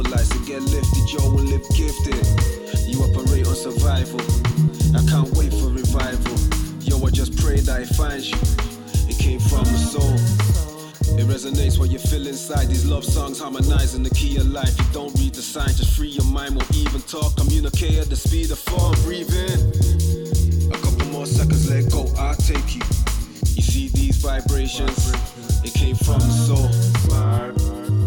level lights and get lifted, yo, and live gifted. You operate on survival. I can't wait for revival. Yo, I just pray that it finds you. It came from the soul. It resonates what you feel inside. These love songs harmonizing the key of life. You don't read the signs, just free your mind. Won't even talk. Communicate at the speed of thought. Breathing. A couple more seconds, let go. I'll take you. You see these vibrations? It came from the soul.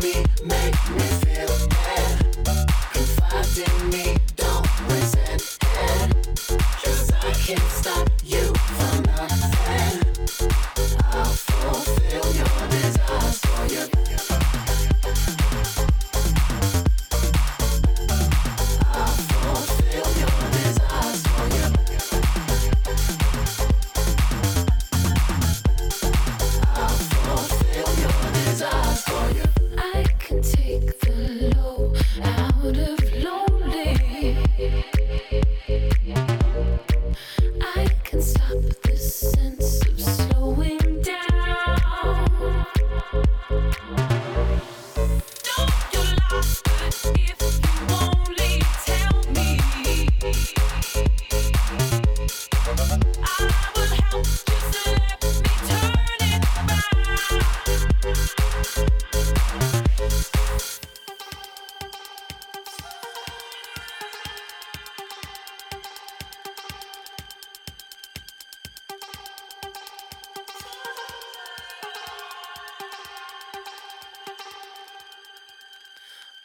me, make me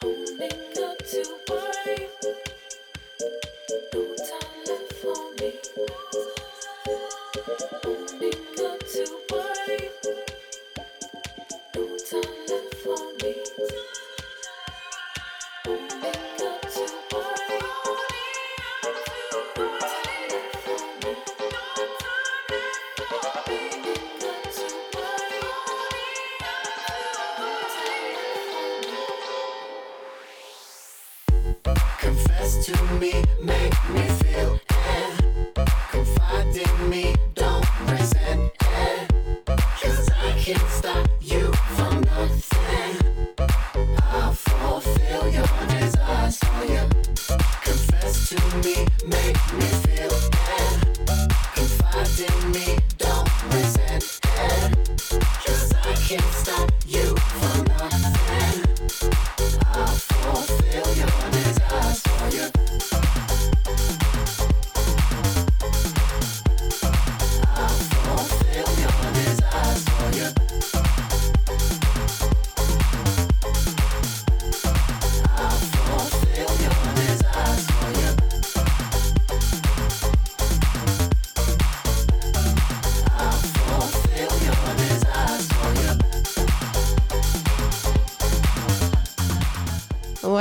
No time left for me.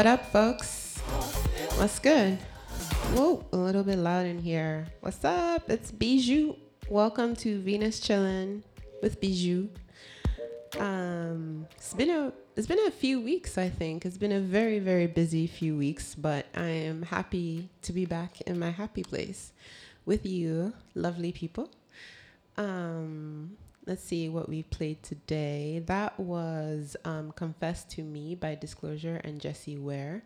What up, folks? What's good? Whoa, a little bit loud in here. What's up? It's Bijou. Welcome to Venus Chillin' with Bijou. Um, it's been a it's been a few weeks, I think. It's been a very very busy few weeks, but I am happy to be back in my happy place with you, lovely people. Um, let's see what we played today. That was um, Confess to Me by Disclosure and Jessie Ware.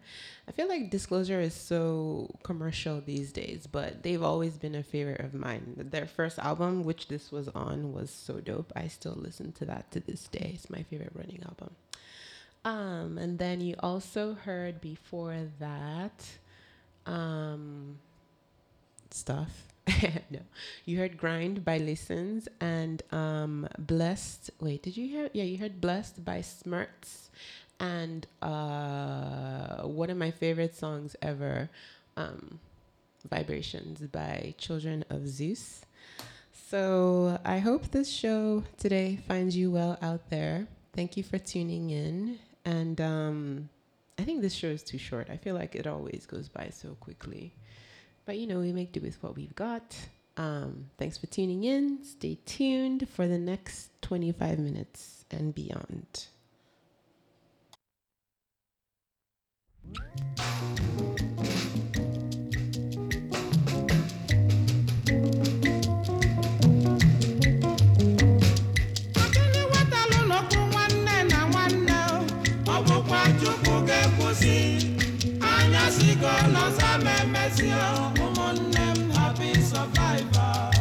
I feel like Disclosure is so commercial these days, but they've always been a favorite of mine. Their first album, which this was on, was so dope. I still listen to that to this day. It's my favorite running album. Um, and then you also heard before that um, stuff. no, you heard "Grind" by Listens and um, "Blessed." Wait, did you hear? Yeah, you heard "Blessed" by Smerts and uh, one of my favorite songs ever, um, "Vibrations" by Children of Zeus. So I hope this show today finds you well out there. Thank you for tuning in. And um, I think this show is too short. I feel like it always goes by so quickly. But you know, we make do with what we've got. Um, thanks for tuning in. Stay tuned for the next 25 minutes and beyond. Survivor.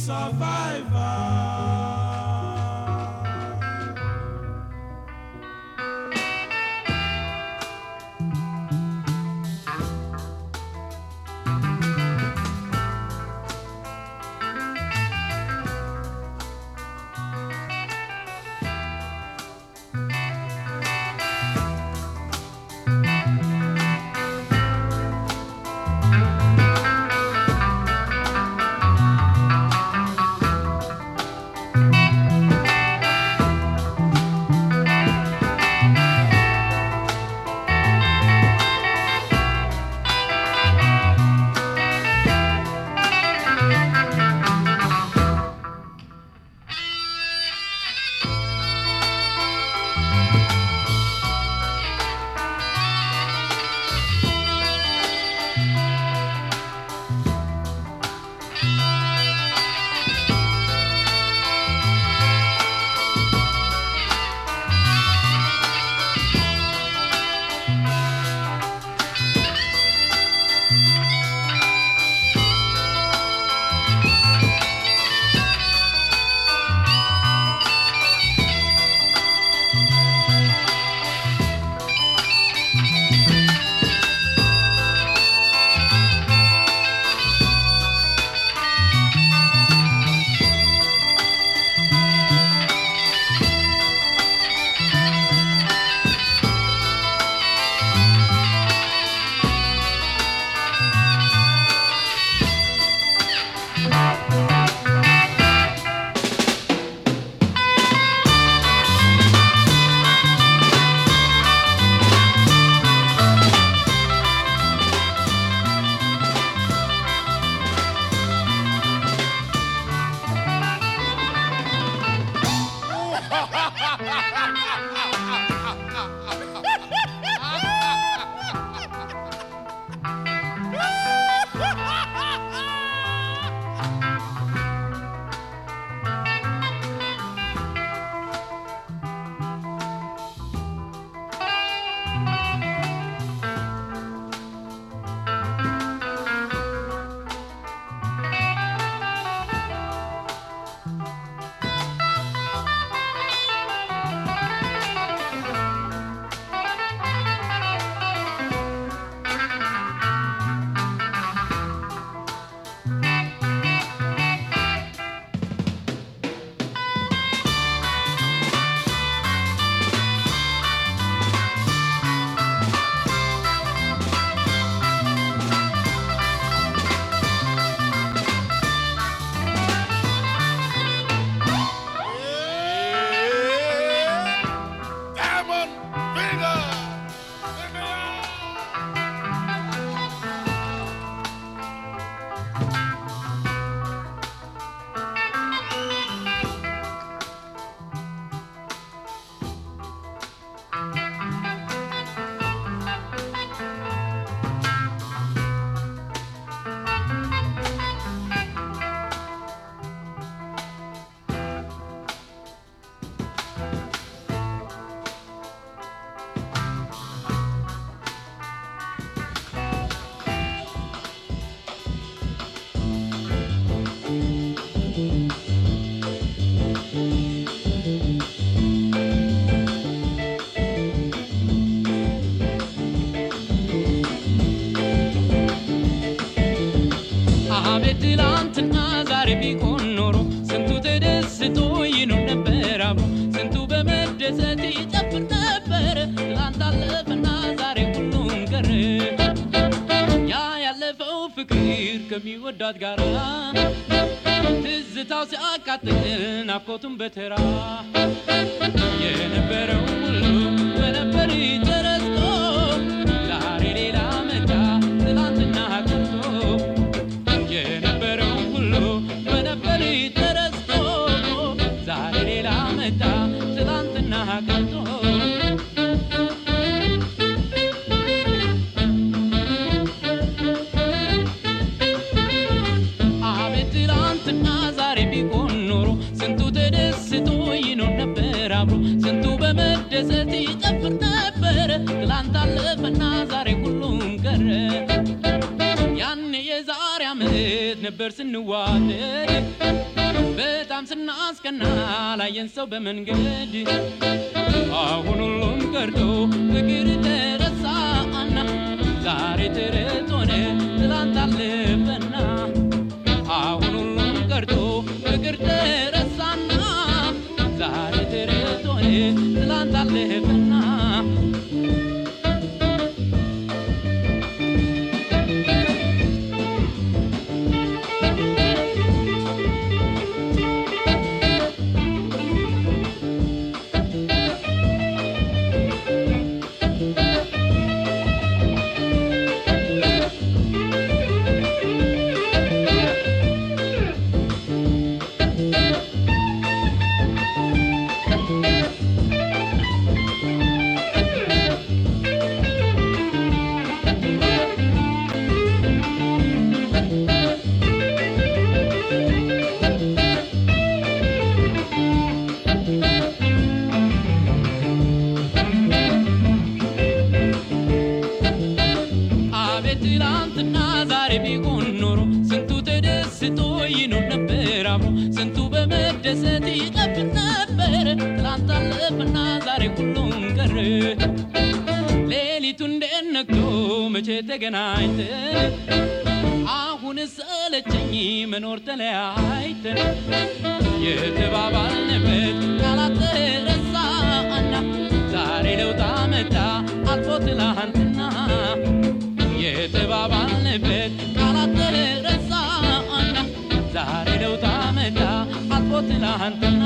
Survivor. ከሚወዳት ጋራ ትዝታው ሲያቃጥል ናፍቆቱን በተራ የነበረው ሁሉ በነበር ተረስቶ ዛሬ ሌላ መጣ ትላንትና ቀርቶ ነበር ስንዋደድ። በጣም ስናስቀና ላየን ሰው በመንገድ። አሁን ሁሉም ቀርቶ ፍቅር ተረሳና ዛሬ ተረት ሆነ። ትላንት አለፈና ትላንት አለፈና ዛሬ ሁሉም ቀረ ሌሊቱ እንዴት ነግቶ መቼ ተገናኝተን አሁን ሰለቸኝ መኖር ተለያይተን የተባባልንበት ቃላት ተረሳና ዛሬ ለውጥ አመጣ አልፎ ትላንትና። የተባባልንበት ቃላት ተረሳና ዛሬ ለውጥ አመጣ አልፎ ትላንትና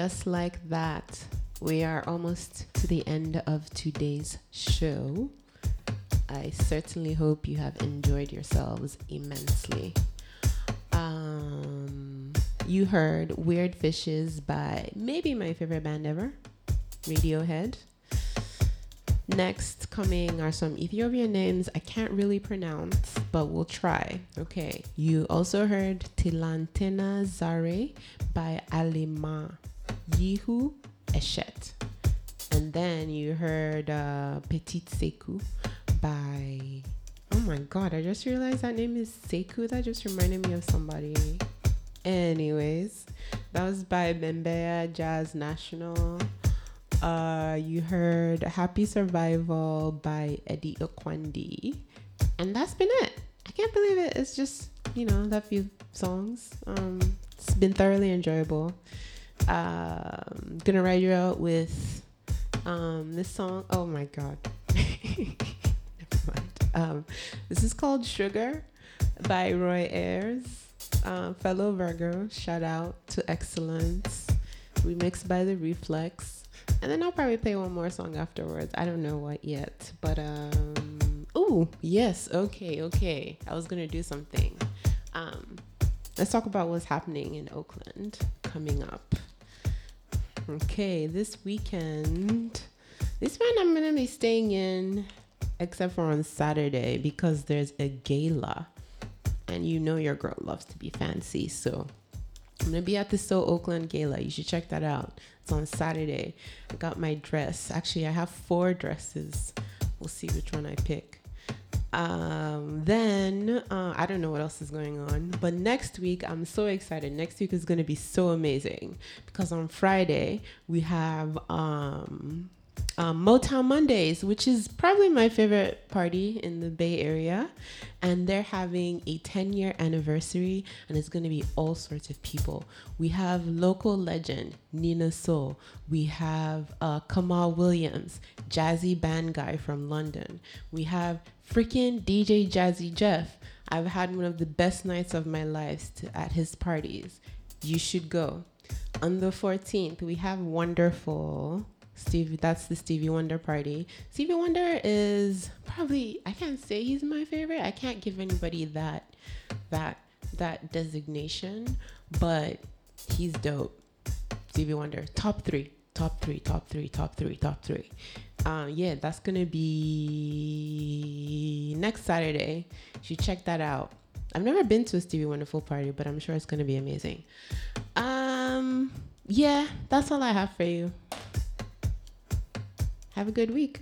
Just like that, we are almost to the end of today's show. I certainly hope you have enjoyed yourselves immensely. Um, you heard Weird Fishes by maybe my favorite band ever, Radiohead. Next coming are some Ethiopian names I can't really pronounce, but we'll try. Okay, you also heard Tilantena Zare by Alima Yihu Eshet. And then you heard uh, Petit Sekou by. Oh my god, I just realized that name is Sekou. That just reminded me of somebody. Anyways, that was by Bembeya Jazz National. Uh, you heard Happy Survival by Eddie Okwandi. And that's been it. I can't believe it. It's just, you know, that few songs. Um, it's been thoroughly enjoyable. Um, gonna ride you out with um, this song. Oh my god. Never mind. Um, this is called Sugar by Roy Ayers. Uh, fellow Virgo, shout out to Excellence. Remixed by The Reflex and then I'll probably play one more song afterwards. I don't know what yet, but um, oh yes, okay, okay. I was gonna do something. Um, let's talk about what's happening in Oakland coming up. Okay, this weekend, this one I'm gonna be staying in, except for on Saturday because there's a gala, and you know your girl loves to be fancy, so I'm gonna be at the So Oakland Gala. You should check that out. It's on Saturday. I got my dress. Actually, I have four dresses. We'll see which one I pick. Um, then uh, I don't know what else is going on, but next week I'm so excited. Next week is gonna be so amazing because on Friday we have um, um, Motown Mondays, which is probably my favorite party in the Bay Area. And they're having a 10 year anniversary, and it's going to be all sorts of people. We have local legend Nina Soul, we have uh, Kamaal Williams, jazzy band guy from London, we have freaking DJ Jazzy Jeff. I've had one of the best nights of my life at his parties. You should go. On the 14th, we have wonderful Stevie, that's the Stevie Wonder party. Stevie Wonder is probably I can't say he's my favorite. I can't give anybody that that that designation, but he's dope. Stevie Wonder, top three, top three, top three, top three, top three. Uh, yeah, that's gonna be next Saturday. You should check that out. I've never been to a Stevie Wonder full party, but I'm sure it's gonna be amazing. Um, yeah, that's all I have for you. Have a good week.